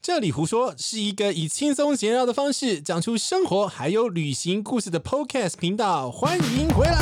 这里胡说是一个以轻松闲聊的方式讲出生活还有旅行故事的 Podcast 频道，欢迎回来。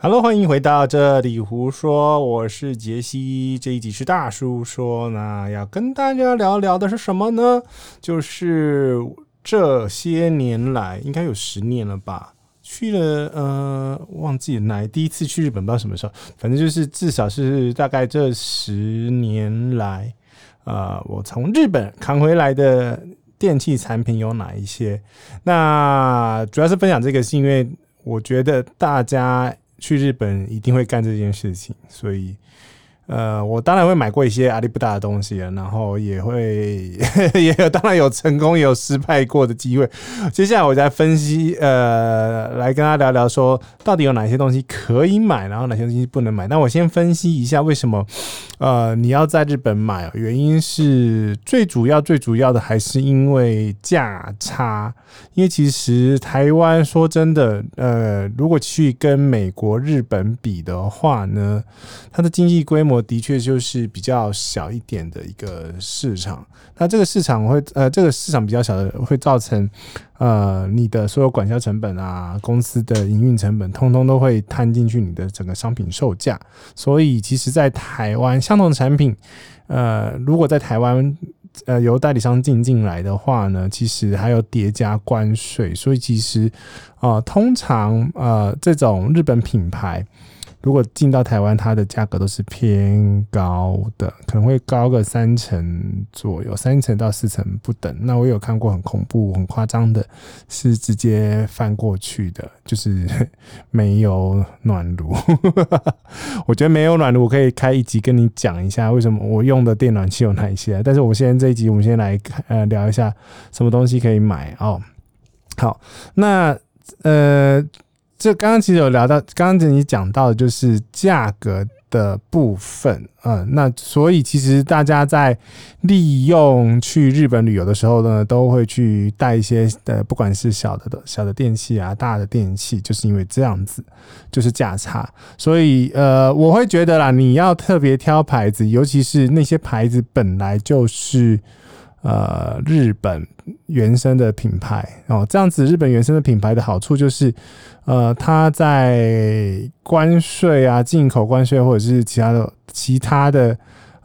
Hello，欢迎回到这里胡说，我是杰西。这一集是大叔说，那要跟大家聊聊的是什么呢？就是这些年来，应该有十年了吧。去了，呃，忘记哪第一次去日本，不知道什么时候，反正就是至少是大概这十年来，呃，我从日本扛回来的电器产品有哪一些？那主要是分享这个，是因为我觉得大家去日本一定会干这件事情，所以。呃，我当然会买过一些阿里不达的东西啊，然后也会 也有当然有成功也有失败过的机会。接下来我再分析，呃，来跟大家聊聊说，到底有哪些东西可以买，然后哪些东西不能买。那我先分析一下为什么，呃，你要在日本买，原因是最主要最主要的还是因为价差。因为其实台湾说真的，呃，如果去跟美国、日本比的话呢，它的经济规模。的确就是比较小一点的一个市场，那这个市场会呃，这个市场比较小的会造成呃，你的所有管销成本啊，公司的营运成本，通通都会摊进去你的整个商品售价。所以，其实，在台湾相同的产品，呃，如果在台湾呃由代理商进进来的话呢，其实还有叠加关税，所以其实啊、通常呃这种日本品牌。如果进到台湾，它的价格都是偏高的，可能会高个三成左右，三成到四成不等。那我有看过很恐怖、很夸张的，是直接翻过去的，就是 没有暖炉。我觉得没有暖炉，我可以开一集跟你讲一下为什么我用的电暖器有哪一些。但是我现在这一集，我们先来呃聊一下什么东西可以买哦。好，那呃。这刚刚其实有聊到，刚刚你讲到的就是价格的部分，嗯，那所以其实大家在利用去日本旅游的时候呢，都会去带一些呃，不管是小的的小的电器啊，大的电器，就是因为这样子，就是价差。所以呃，我会觉得啦，你要特别挑牌子，尤其是那些牌子本来就是。呃，日本原生的品牌哦，这样子日本原生的品牌的好处就是，呃，它在关税啊、进口关税或者是其他的其他的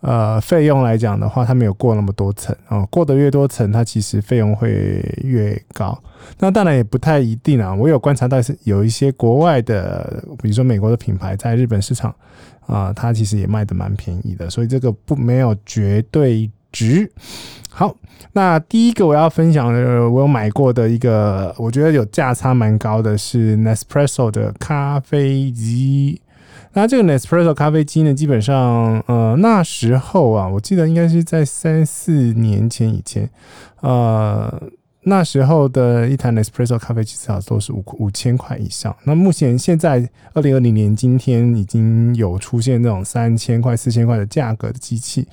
呃费用来讲的话，它没有过那么多层哦，过得越多层，它其实费用会越高。那当然也不太一定啊，我有观察到是有一些国外的，比如说美国的品牌在日本市场啊，它其实也卖得蛮便宜的，所以这个不没有绝对值。好，那第一个我要分享的，我有买过的一个，我觉得有价差蛮高的是 Nespresso 的咖啡机。那这个 Nespresso 咖啡机呢，基本上，呃，那时候啊，我记得应该是在三四年前以前，呃。那时候的一台 Nespresso 咖啡机至少都是五五千块以上。那目前现在二零二零年今天已经有出现那种三千块、四千块的价格的机器。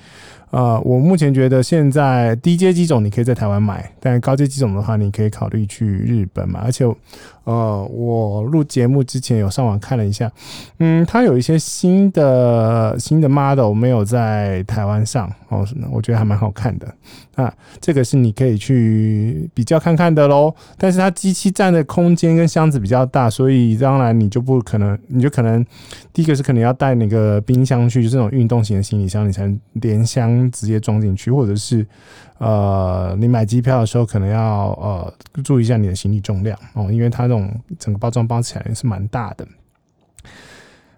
呃，我目前觉得现在低阶机种你可以在台湾买，但高阶机种的话，你可以考虑去日本买。而且，呃，我录节目之前有上网看了一下，嗯，它有一些新的新的 model 没有在台湾上哦，我觉得还蛮好看的。啊，这个是你可以去比较看看的喽。但是它机器占的空间跟箱子比较大，所以当然你就不可能，你就可能第一个是可能要带那个冰箱去，就是这种运动型的行李箱，你才能连箱。直接装进去，或者是呃，你买机票的时候可能要呃注意一下你的行李重量哦，因为它这种整个包装包起来是蛮大的。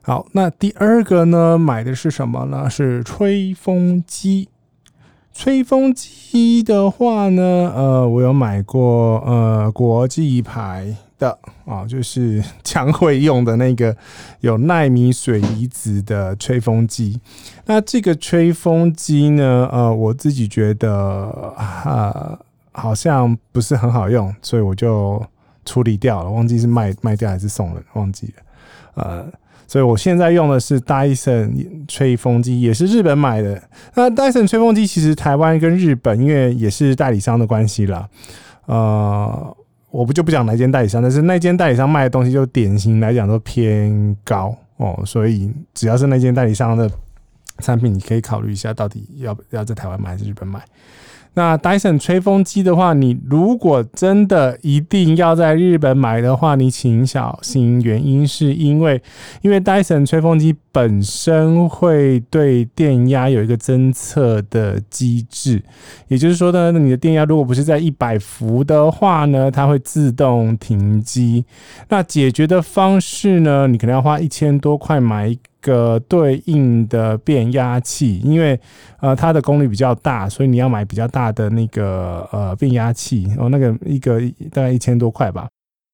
好，那第二个呢，买的是什么呢？是吹风机。吹风机的话呢，呃，我有买过呃国际牌的啊，就是 枪会用的那个有奈米水离子的吹风机。那这个吹风机呢，呃，我自己觉得啊、好像不是很好用，所以我就处理掉了，忘记是卖卖掉还是送了，忘记了，呃。所以我现在用的是戴森吹风机，也是日本买的。那戴森吹风机其实台湾跟日本因为也是代理商的关系啦，呃，我不就不讲哪间代理商，但是那间代理商卖的东西就典型来讲都偏高哦，所以只要是那间代理商的产品，你可以考虑一下，到底要要在台湾买还是日本买。那 Dyson 吹风机的话，你如果真的一定要在日本买的话，你请小心，原因是因为因为 Dyson 吹风机本身会对电压有一个侦测的机制，也就是说呢，你的电压如果不是在一百伏的话呢，它会自动停机。那解决的方式呢，你可能要花一千多块买个对应的变压器，因为呃它的功率比较大，所以你要买比较大的那个呃变压器哦，那个一个大概一千多块吧。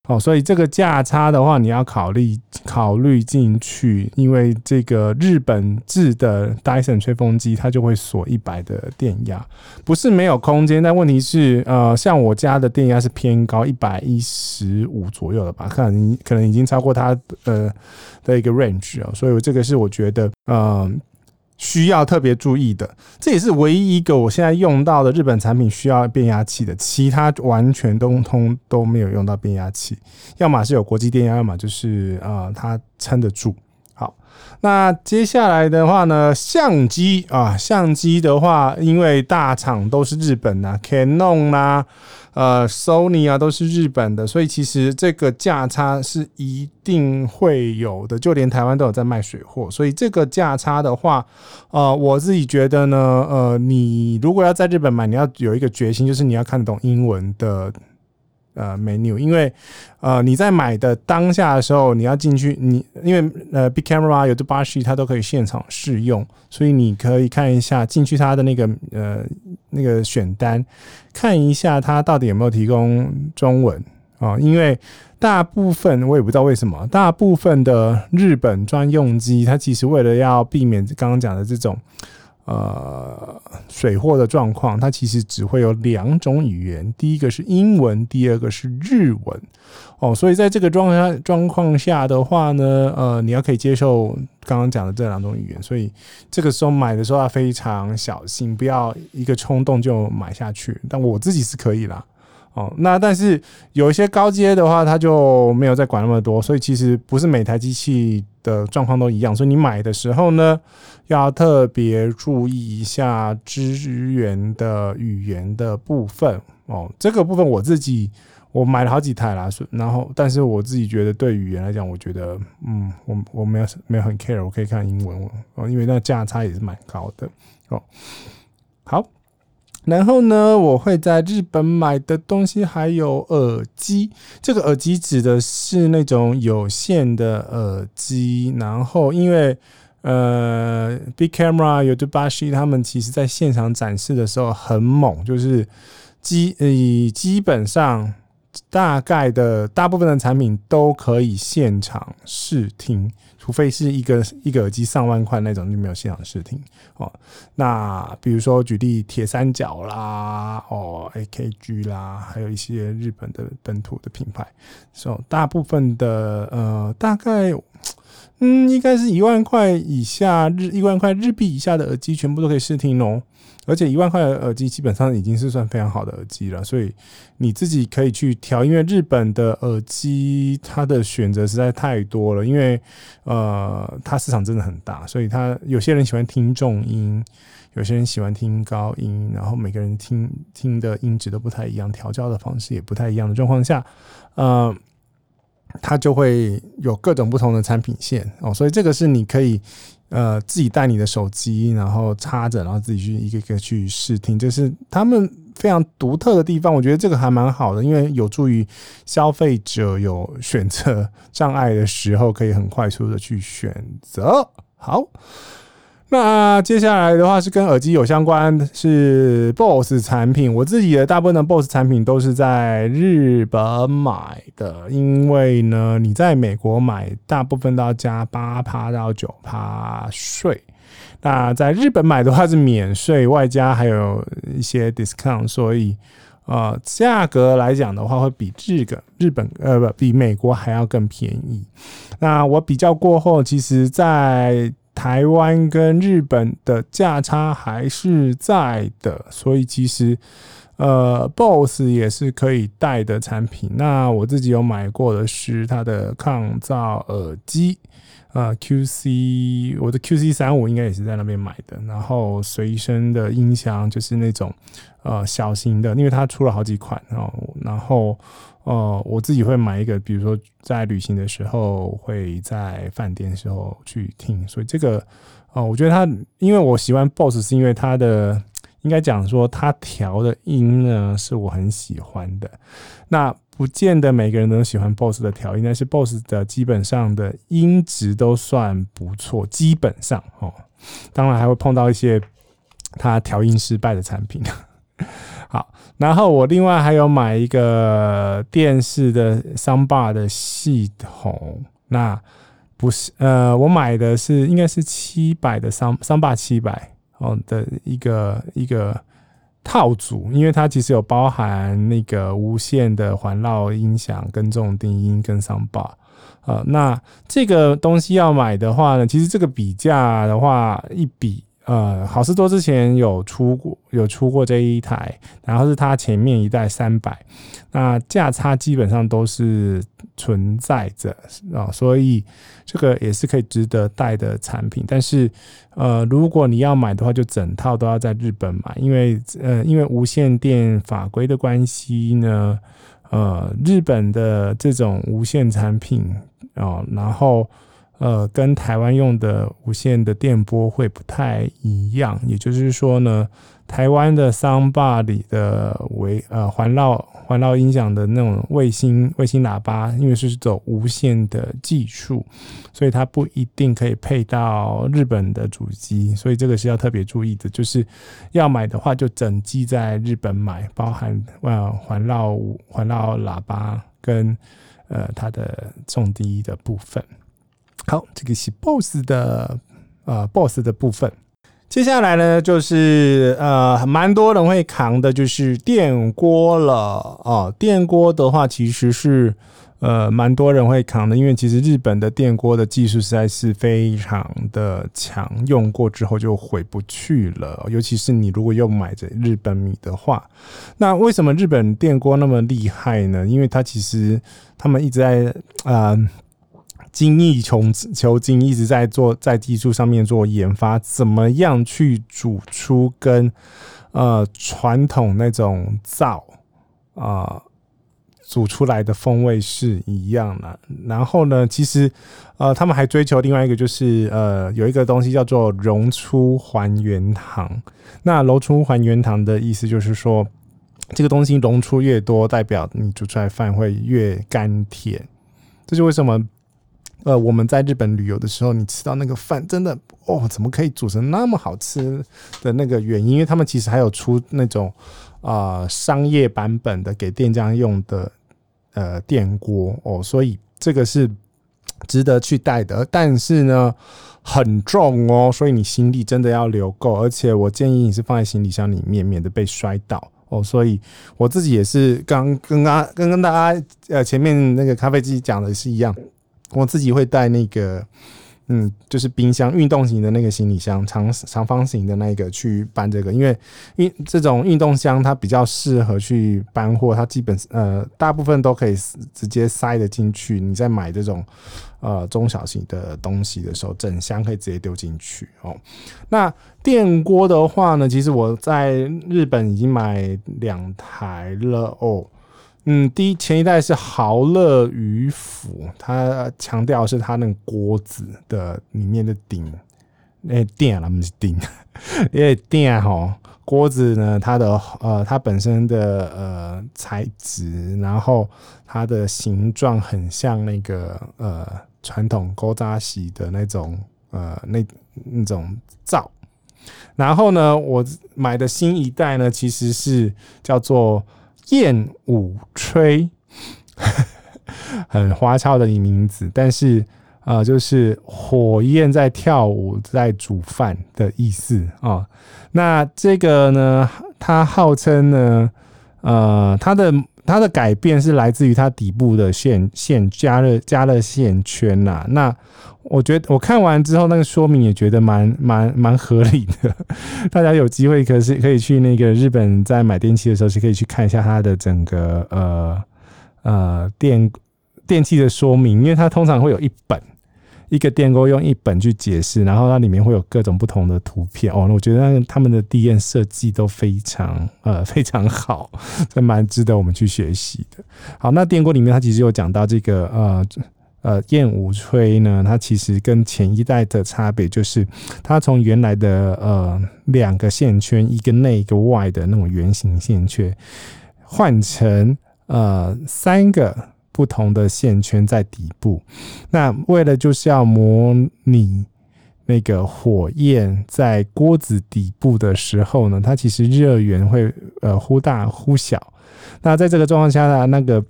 哦，所以这个价差的话，你要考虑考虑进去，因为这个日本制的 Dyson 吹风机它就会锁一百的电压，不是没有空间，但问题是呃像我家的电压是偏高，一百一十五左右了吧，看你可能已经超过它呃的一个 range 啊，所以这个是我觉得嗯。需要特别注意的，这也是唯一一个我现在用到的日本产品需要变压器的，其他完全都通都没有用到变压器，要么是有国际电压，要么就是啊、呃、它撑得住。那接下来的话呢，相机啊，相机的话，因为大厂都是日本呐，Canon 呐。呃，Sony 啊，都是日本的，所以其实这个价差是一定会有的，就连台湾都有在卖水货，所以这个价差的话，呃，我自己觉得呢，呃，你如果要在日本买，你要有一个决心，就是你要看得懂英文的。呃，menu，因为呃你在买的当下的时候，你要进去，你因为呃 Big Camera 有 Yodobashi 它都可以现场试用，所以你可以看一下进去它的那个呃那个选单，看一下它到底有没有提供中文啊、因为大部分我也不知道为什么，大部分的日本专用机，它其实为了要避免刚刚讲的这种。呃，水货的状况，它其实只会有两种语言，第一个是英文，第二个是日文。哦，所以在这个状况下状况下的话呢，呃，你要可以接受刚刚讲的这两种语言，所以这个时候买的时候要非常小心，不要一个冲动就买下去。但我自己是可以啦。哦，那但是有一些高阶的话，它就没有再管那么多，所以其实不是每台机器的状况都一样，所以你买的时候呢，要特别注意一下支援的语言的部分哦。这个部分我自己我买了好几台啦，然后但是我自己觉得对语言来讲，我觉得嗯，我我没有没有很 care，我可以看英文哦，因为那价差也是蛮高的哦。好。然后呢，我会在日本买的东西还有耳机。这个耳机指的是那种有线的耳机。然后，因为呃，Big Camera、Yodobashi 他们其实在现场展示的时候很猛，就是基呃基本上大概的大部分的产品都可以现场试听。除非是一个一个耳机上万块那种，就没有现场试听哦。那比如说举例铁三角啦，哦，AKG 啦，还有一些日本的本土的品牌，所以大部分的呃，大概嗯，应该是一万块以下日一万块日币以下的耳机，全部都可以试听哦。而且一万块的耳机基本上已经是算非常好的耳机了，所以你自己可以去调，因为日本的耳机它的选择实在太多了，因为呃它市场真的很大，所以它有些人喜欢听重音，有些人喜欢听高音，然后每个人听听的音质都不太一样，调教的方式也不太一样的状况下，呃，它就会有各种不同的产品线哦，所以这个是你可以。呃，自己带你的手机，然后插着，然后自己去一个一个去试听，这是他们非常独特的地方。我觉得这个还蛮好的，因为有助于消费者有选择障碍的时候，可以很快速的去选择。好。那接下来的话是跟耳机有相关，是 BOSS 产品。我自己的大部分的 BOSS 产品都是在日本买的，因为呢，你在美国买大部分都要加八趴到九趴税。那在日本买的话是免税，外加还有一些 discount，所以呃，价格来讲的话会比这个日本呃不比美国还要更便宜。那我比较过后，其实在台湾跟日本的价差还是在的，所以其实呃，BOSS 也是可以带的产品。那我自己有买过的是它的抗噪耳机，呃 QC，我的 QC 三五应该也是在那边买的。然后随身的音箱就是那种呃小型的，因为它出了好几款哦。然后呃我自己会买一个，比如说在旅行的时候，会在饭店的时候去听。所以这个哦、我觉得它，因为我喜欢 BOSS，是因为它的。应该讲说，它调的音呢是我很喜欢的。那不见得每个人都喜欢 BOSS 的调音，但是 BOSS 的基本上的音质都算不错。基本上哦，当然还会碰到一些它调音失败的产品。好，然后我另外还有买一个电视的 Soundbar 的系统。那不是呃，我买的是应该是七百的 Sound Soundbar 七百。哦的一个一个套组，因为它其实有包含那个无线的环绕音响、跟重低音跟 soundbar。呃，那这个东西要买的话呢，其实这个比价的话一比。呃，好事多之前有出过有出过这一台，然后是它前面一代三百，那价差基本上都是存在着啊，所以这个也是可以值得带的产品。但是呃，如果你要买的话，就整套都要在日本买，因为呃，因为无线电法规的关系呢，呃，日本的这种无线产品啊，然后。呃，跟台湾用的无线的电波会不太一样，也就是说呢，台湾的 Soundbar 里的为呃环绕环绕音响的那种卫星卫星喇叭，因为是走无线的技术，所以它不一定可以配到日本的主机，所以这个是要特别注意的，就是要买的话就整机在日本买，包含呃环绕环绕喇叭跟呃它的重低的部分。好，这个是 BOSS 的呃 BOSS 的部分。接下来呢，就是呃蛮多人会扛的，就是电锅了哦。电锅的话，其实是呃蛮多人会扛的，因为其实日本的电锅的技术实在是非常的强，用过之后就回不去了。尤其是你如果又买着日本米的话，那为什么日本电锅那么厉害呢？因为它其实他们一直在啊。精益求求精，一直在做在技术上面做研发，怎么样去煮出跟呃传统那种灶啊、呃、煮出来的风味是一样的。然后呢，其实呃他们还追求另外一个，就是呃有一个东西叫做溶出还原糖。那溶出还原糖的意思就是说，这个东西溶出越多，代表你煮出来饭会越甘甜。这是为什么？呃，我们在日本旅游的时候，你吃到那个饭，真的哦，怎么可以煮成那么好吃的那个原因？因为他们其实还有出那种啊、商业版本的给店家用的呃电锅哦，所以这个是值得去带的。但是呢，很重哦，所以你行李真的要留够，而且我建议你是放在行李箱里面，免得被摔倒哦。所以我自己也是刚跟刚跟跟大家呃前面那个咖啡机讲的是一样。我自己会带那个，嗯，就是冰箱运动型的那个行李箱，长长方形的那个去搬这个，因为运这种运动箱它比较适合去搬货，它基本呃大部分都可以直接塞得进去。你在买这种呃中小型的东西的时候，整箱可以直接丢进去哦。那电锅的话呢，其实我在日本已经买两台了哦。嗯，第一前一代是豪乐鱼府，它强调是它那个锅子的里面的顶，那垫啊，不是顶，因为垫哈锅子呢，它的呃它本身的呃材质，然后它的形状很像那个呃传统古早时的那种呃那那种灶，然后呢，我买的新一代呢，其实是叫做。燕舞吹，很花俏的名字，但是啊、呃，就是火焰在跳舞，在煮饭的意思啊、那这个呢，它号称呢，呃，它的它的改变是来自于它底部的线线加热加热线圈呐、那我觉得我看完之后，那个说明也觉得蛮 蛮蛮合理的。大家有机会可是可以去那个日本，在买电器的时候是可以去看一下它的整个呃呃电电器的说明，因为它通常会有一本一个电锅用一本去解释，然后它里面会有各种不同的图片哦。那我觉得他们的 DM 设计都非常呃 非常好，这蛮值得我们去学习的。好，那电锅里面它其实有讲到这个呃呃燕舞炊呢，它其实跟前一代的差别就是，它从原来的呃两个线圈，一个内一个外的那种圆形线圈，换成呃三个。不同的线圈在底部，那为了就是要模拟那个火焰在锅子底部的时候呢，它其实热源会呃忽大忽小。那在这个状况下呢，那个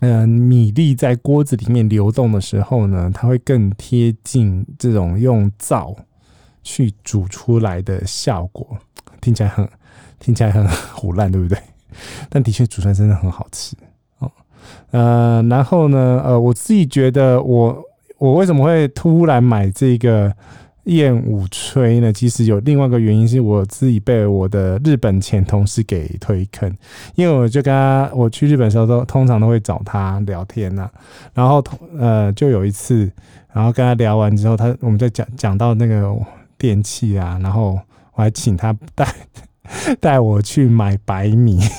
嗯米粒在锅子里面流动的时候呢，它会更贴近这种用灶去煮出来的效果。听起来很听起来很唬烂，对不对？但的确煮出来真的很好吃。呃，然后呢，呃，我自己觉得我我为什么会突然买这个燕舞吹呢？其实有另外一个原因，是我自己被我的日本前同事给推坑，因为我就跟他我去日本的时候都通常都会找他聊天呐、啊，然后呃就有一次，然后跟他聊完之后，他我们在讲讲到那个电器啊，然后我还请他带 带我去买白米。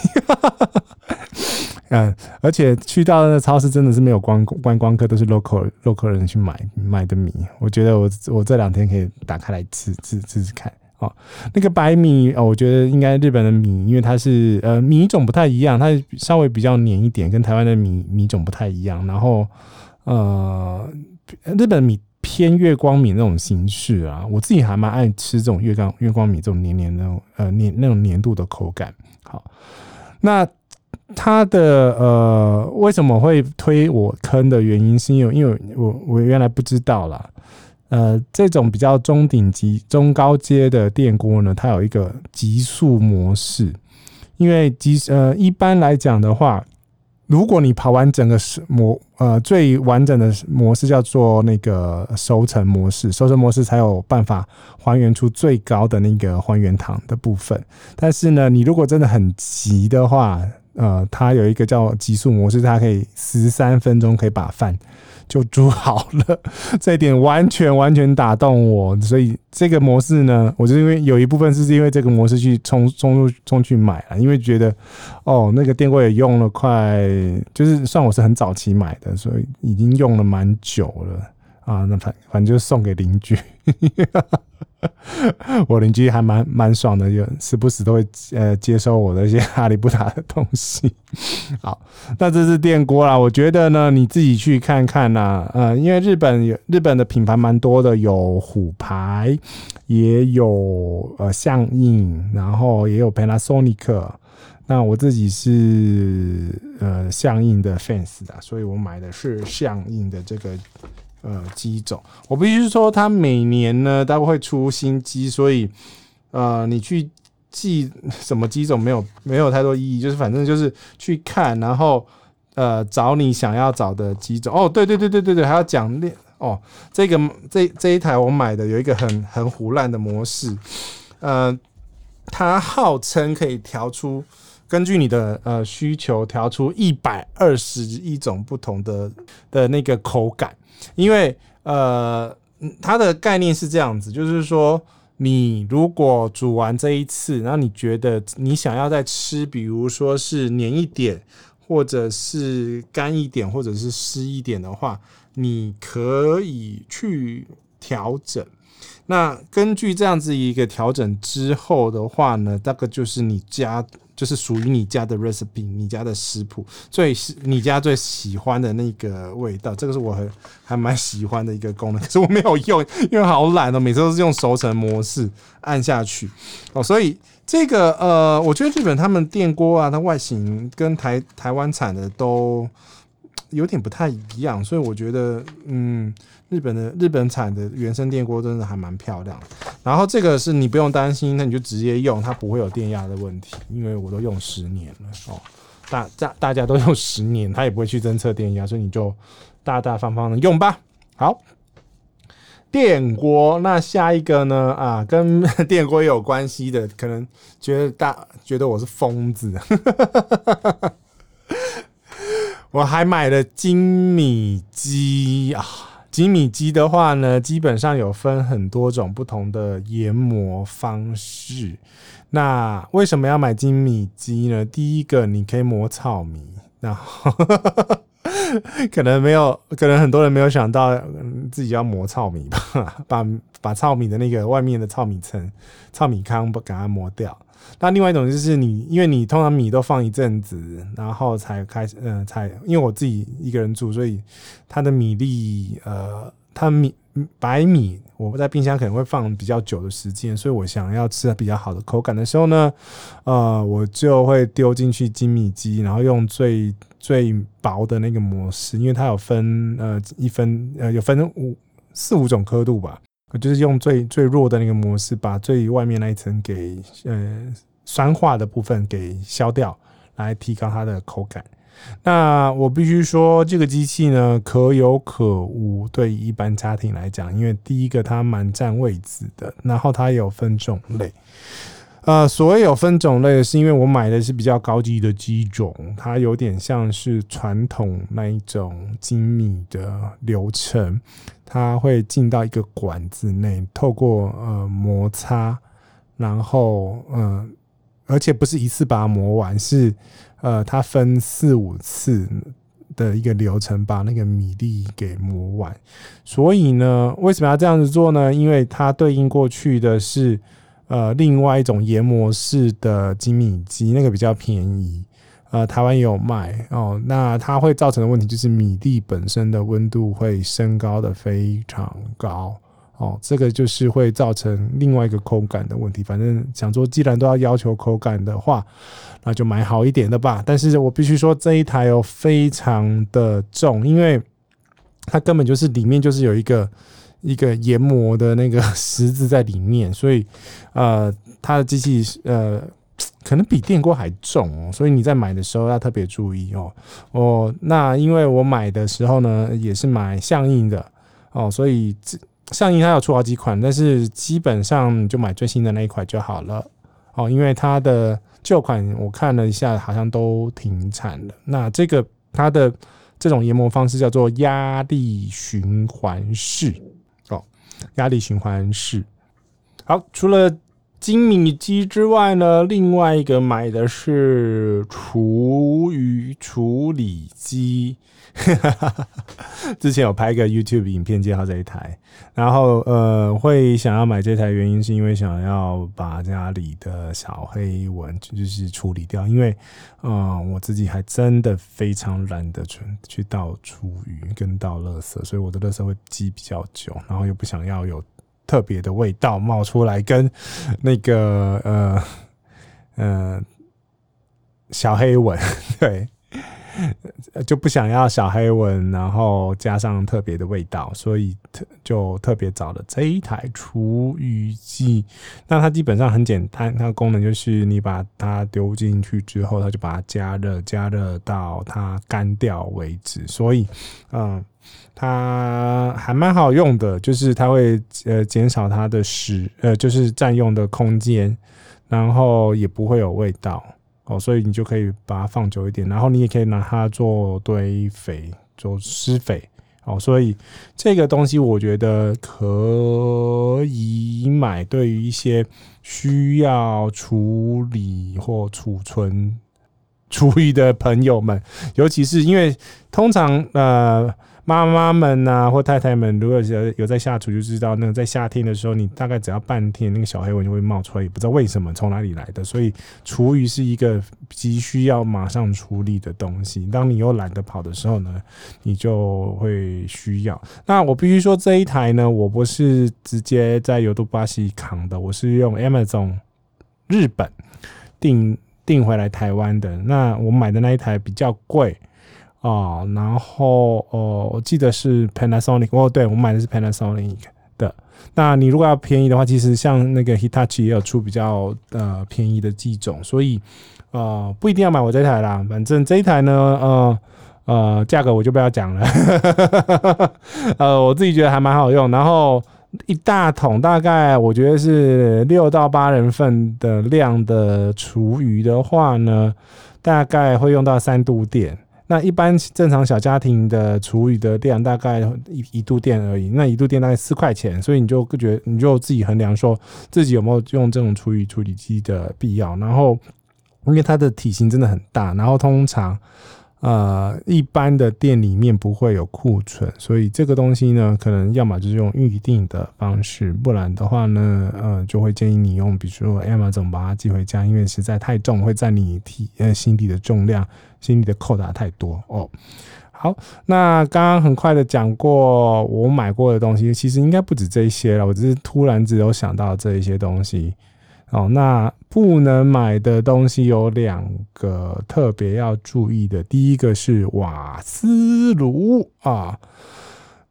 嗯，而且去到那超市真的是没有观观光客，都是 local local 人去买买的米。我觉得我我这两天可以打开来吃吃吃吃看哦。那个白米哦，我觉得应该日本的米，因为它是呃米种不太一样，它稍微比较黏一点，跟台湾的米米种不太一样。然后呃，日本米偏月光米那种形式啊，我自己还蛮爱吃这种月光月光米这种黏黏的呃黏那种黏度的口感。好，那。他的呃，为什么会推我坑的原因，是因为因为我我原来不知道啦。呃，这种比较中顶级、中高阶的电锅呢，它有一个极速模式。因为极呃，一般来讲的话，如果你跑完整个模呃最完整的模式叫做那个收成模式，收成模式才有办法还原出最高的那个还原糖的部分。但是呢，你如果真的很急的话，呃，它有一个叫极速模式，它可以十三分钟可以把饭就煮好了，这一点完全完全打动我，所以这个模式呢，我就因为有一部分是因为这个模式去冲冲入冲去买了，因为觉得哦，那个电锅也用了快，就是算我是很早期买的，所以已经用了蛮久了啊，那反反正就送给邻居。我邻居还蛮蛮爽的，有时不时都会呃接收我的一些哈利波特的东西。好，那这是电锅啦。我觉得呢，你自己去看看呐、啊。呃，因为日本有日本的品牌蛮多的，有虎牌，也有呃象印，然后也有 Panasonic。那我自己是呃象印的 fans 的，所以我买的是象印的这个。呃，机种，我必须说，它每年呢都会出新机，所以呃，你去记什么机种没有没有太多意义，就是反正就是去看，然后呃找你想要找的机种。哦，对对对对对对，还要讲哦，这个这这一台我买的有一个很很胡烂的模式，呃，它号称可以调出根据你的呃需求调出一百二十一种不同的的那个口感。因为呃，它的概念是这样子，就是说，你如果煮完这一次，然后你觉得你想要再吃，比如说是黏一点，或者是干一点，或者是湿一点的话，你可以去调整。那根据这样子一个调整之后的话呢，大概就是你家。就是属于你家的 recipe，你家的食谱，最是你家最喜欢的那个味道，这个是我很还蛮喜欢的一个功能。可是我没有用，因为好懒哦，每次都是用熟成模式按下去哦。所以这个呃，我觉得日本他们电锅啊，它外形跟台台湾产的都有点不太一样，所以我觉得嗯。日本的日本产的原生电锅真的还蛮漂亮，然后这个是你不用担心，那你就直接用，它不会有电压的问题，因为我都用十年了哦，大大大家都用十年，它也不会去侦测电压，所以你就大大方方的用吧。好，电锅，那下一个呢？啊，跟 电锅有关系的，可能觉得大觉得我是疯子，我还买了精米机啊。精米机的话呢，基本上有分很多种不同的研磨方式。那为什么要买精米机呢？第一个，你可以磨糙米，然后 可能没有，可能很多人没有想到自己要磨糙米吧，把把糙米的那个外面的糙米层、糙米糠不给它磨掉。那另外一种就是你，因为你通常米都放一阵子，然后才开始，嗯、呃，才因为我自己一个人住，所以它的米粒，呃，它米白米，我在冰箱可能会放比较久的时间，所以我想要吃比较好的口感的时候呢，呃，我就会丢进去精米机，然后用最最薄的那个模式，因为它有分，呃，一分，呃，有分五四五种刻度吧。我就是用最最弱的那个模式，把最外面那一层给呃酸化的部分给消掉，来提高它的口感。那我必须说，这个机器呢，可有可无。对一般家庭来讲，因为第一个它蛮占位置的，然后它有分种类。呃，所谓有分种类的，是因为我买的是比较高级的机种，它有点像是传统那一种精米的流程，它会进到一个管子内，透过呃摩擦，然后呃，而且不是一次把它磨完，是呃它分四五次的一个流程，把那个米粒给磨完。所以呢，为什么要这样子做呢？因为它对应过去的是。呃，另外一种研磨式的精米机，那个比较便宜，呃，台湾也有卖哦。那它会造成的问题就是米粒本身的温度会升高的非常高哦，这个就是会造成另外一个口感的问题。反正想说，既然都要要求口感的话，那就买好一点的吧。但是我必须说，这一台哦非常的重，因为它根本就是里面就是有一个。一个研磨的那个 十字在里面，所以呃，它的机器呃，可能比电锅还重哦，所以你在买的时候要特别注意哦。哦，那因为我买的时候呢，也是买象印的哦，所以这象印它有出好几款，但是基本上就买最新的那一款就好了哦，因为它的旧款我看了一下，好像都停产了。那这个它的这种研磨方式叫做压力循环式。压力循环式，好，除了精米机之外呢，另外一个买的是厨余处理机。之前有拍个 YouTube 影片介绍这一台，然后呃，会想要买这台原因是因为想要把家里的小黑蚊就是处理掉，因为嗯、我自己还真的非常懒得去去倒厨余跟倒垃圾，所以我的垃圾会积比较久，然后又不想要有特别的味道冒出来，跟那个呃呃小黑吻 对。就不想要小黑蚊，然后加上特别的味道，所以特就特别找了这一台厨余机。那它基本上很简单，它的功能就是你把它丢进去之后，它就把它加热，加热到它干掉为止。所以，嗯，它还蛮好用的，就是它会呃减少它的使呃就是占用的空间，然后也不会有味道。哦，所以你就可以把它放久一点，然后你也可以拿它做堆肥、做施肥。哦，所以这个东西我觉得可以买，对于一些需要处理或储存 厨余的朋友们，尤其是因为通常呃。妈妈们呐、或太太们，如果有有在下厨，就知道那个在夏天的时候，你大概只要半天，那个小黑蚊就会冒出来，也不知道为什么从哪里来的。所以厨余是一个急需要马上处理的东西。当你又懒得跑的时候呢，你就会需要。那我必须说，这一台呢，我不是直接在尤都巴西扛的，我是用 Amazon 日本订订回来台湾的。那我买的那一台比较贵。哦，然后哦，我记得是 Panasonic 哦，对，我买的是 Panasonic 的。那你如果要便宜的话，其实像那个 Hitachi 也有出比较呃便宜的机种，所以呃不一定要买我这台啦。反正这一台呢，呃呃价格我就不要讲了。呃，我自己觉得还蛮好用。然后一大桶大概我觉得是六到八人份的量的厨余的话呢，大概会用到三度电。那一般正常小家庭的厨余的量大概一一度电而已，那一度电大概四块钱，所以你就觉得你就自己衡量说自己有没有用这种厨余处理器的必要。然后因为它的体型真的很大，然后通常。呃，一般的店里面不会有库存，所以这个东西呢，可能要么就是用预定的方式，不然的话呢，呃，就会建议你用，比如说 Amazon 把它寄回家，因为实在太重，会占你体呃心底的重量，行李的扣打太多哦。好，那刚刚很快的讲过我买过的东西，其实应该不止这些了，我只是突然只有想到这一些东西。哦，那不能买的东西有两个特别要注意的。第一个是瓦斯炉啊，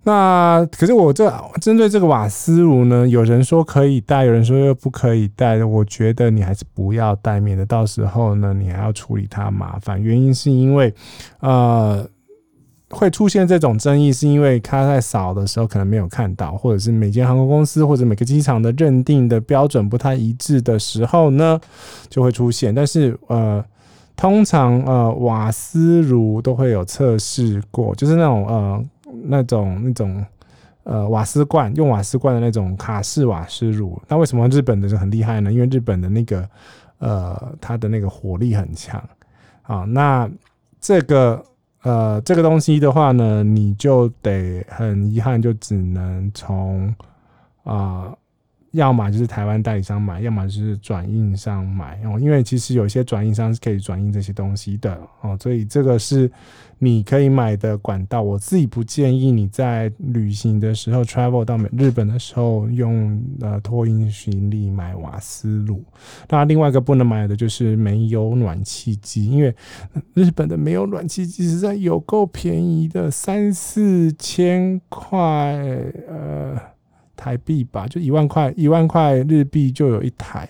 那可是我这针对这个瓦斯炉呢，有人说可以带，有人说又不可以带。我觉得你还是不要带，免得到时候呢，你还要处理它麻烦。原因是因为，呃。会出现这种争议，是因为他在扫的时候可能没有看到，或者是每间航空公司或者每个机场的认定的标准不太一致的时候呢，就会出现。但是呃，通常呃瓦斯炉都会有测试过，就是那种呃那种那种呃瓦斯罐用瓦斯罐的那种卡式瓦斯炉。那为什么日本的就很厉害呢？因为日本的那个呃它的那个火力很强啊。那这个。呃，这个东西的话呢，你就得很遗憾，就只能从啊。要么就是台湾代理商买，要么就是转运商买哦。因为其实有些转运商是可以转运这些东西的哦，所以这个是你可以买的管道。我自己不建议你在旅行的时候，travel 到美日本的时候用呃托运行李买瓦斯炉。那另外一个不能买的就是没有暖气机，因为日本的没有暖气机实在有够便宜的，三四千块呃。台币吧，就一万块，一万块日币就有一台。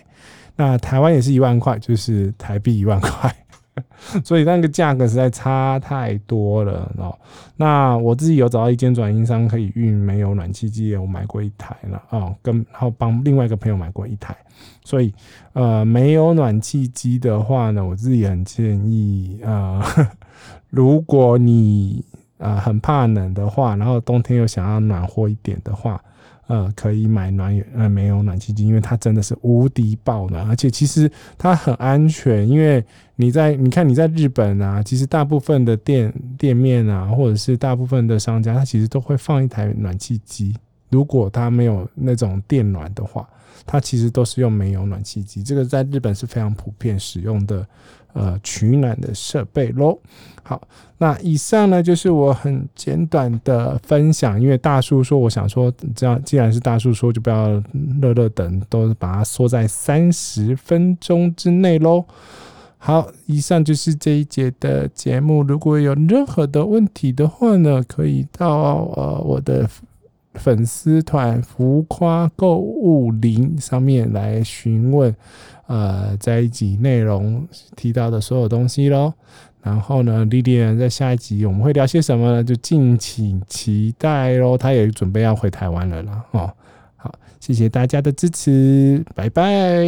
那台湾也是一万块，就是台币一万块，所以那个价格实在差太多了哦。那我自己有找到一间转运商可以运没有暖气机，我买过一台了哦，跟然后帮另外一个朋友买过一台。所以呃，没有暖气机的话呢，我自己很建议、呃，如果你啊、很怕冷的话，然后冬天又想要暖和一点的话。呃，可以买暖呃没有暖气机，因为它真的是无敌爆暖，而且其实它很安全，因为你在你看你在日本啊，其实大部分的店店面啊，或者是大部分的商家，它其实都会放一台暖气机。如果它没有那种电暖的话，它其实都是用没有暖气机。这个在日本是非常普遍使用的。呃，取暖的设备喽。好，那以上呢就是我很简短的分享。因为大叔说，我想说，这样既然是大叔说，就不要乐乐等，都把它缩在三十分钟之内喽。好，以上就是这一节的节目。如果有任何的问题的话呢，可以到呃我的粉丝团“浮夸购物林”上面来询问。呃，在一集内容提到的所有东西喽，然后呢，莉莉安在下一集我们会聊些什么呢？就敬请期待喽。她也准备要回台湾了啦，哦，好，谢谢大家的支持，拜拜。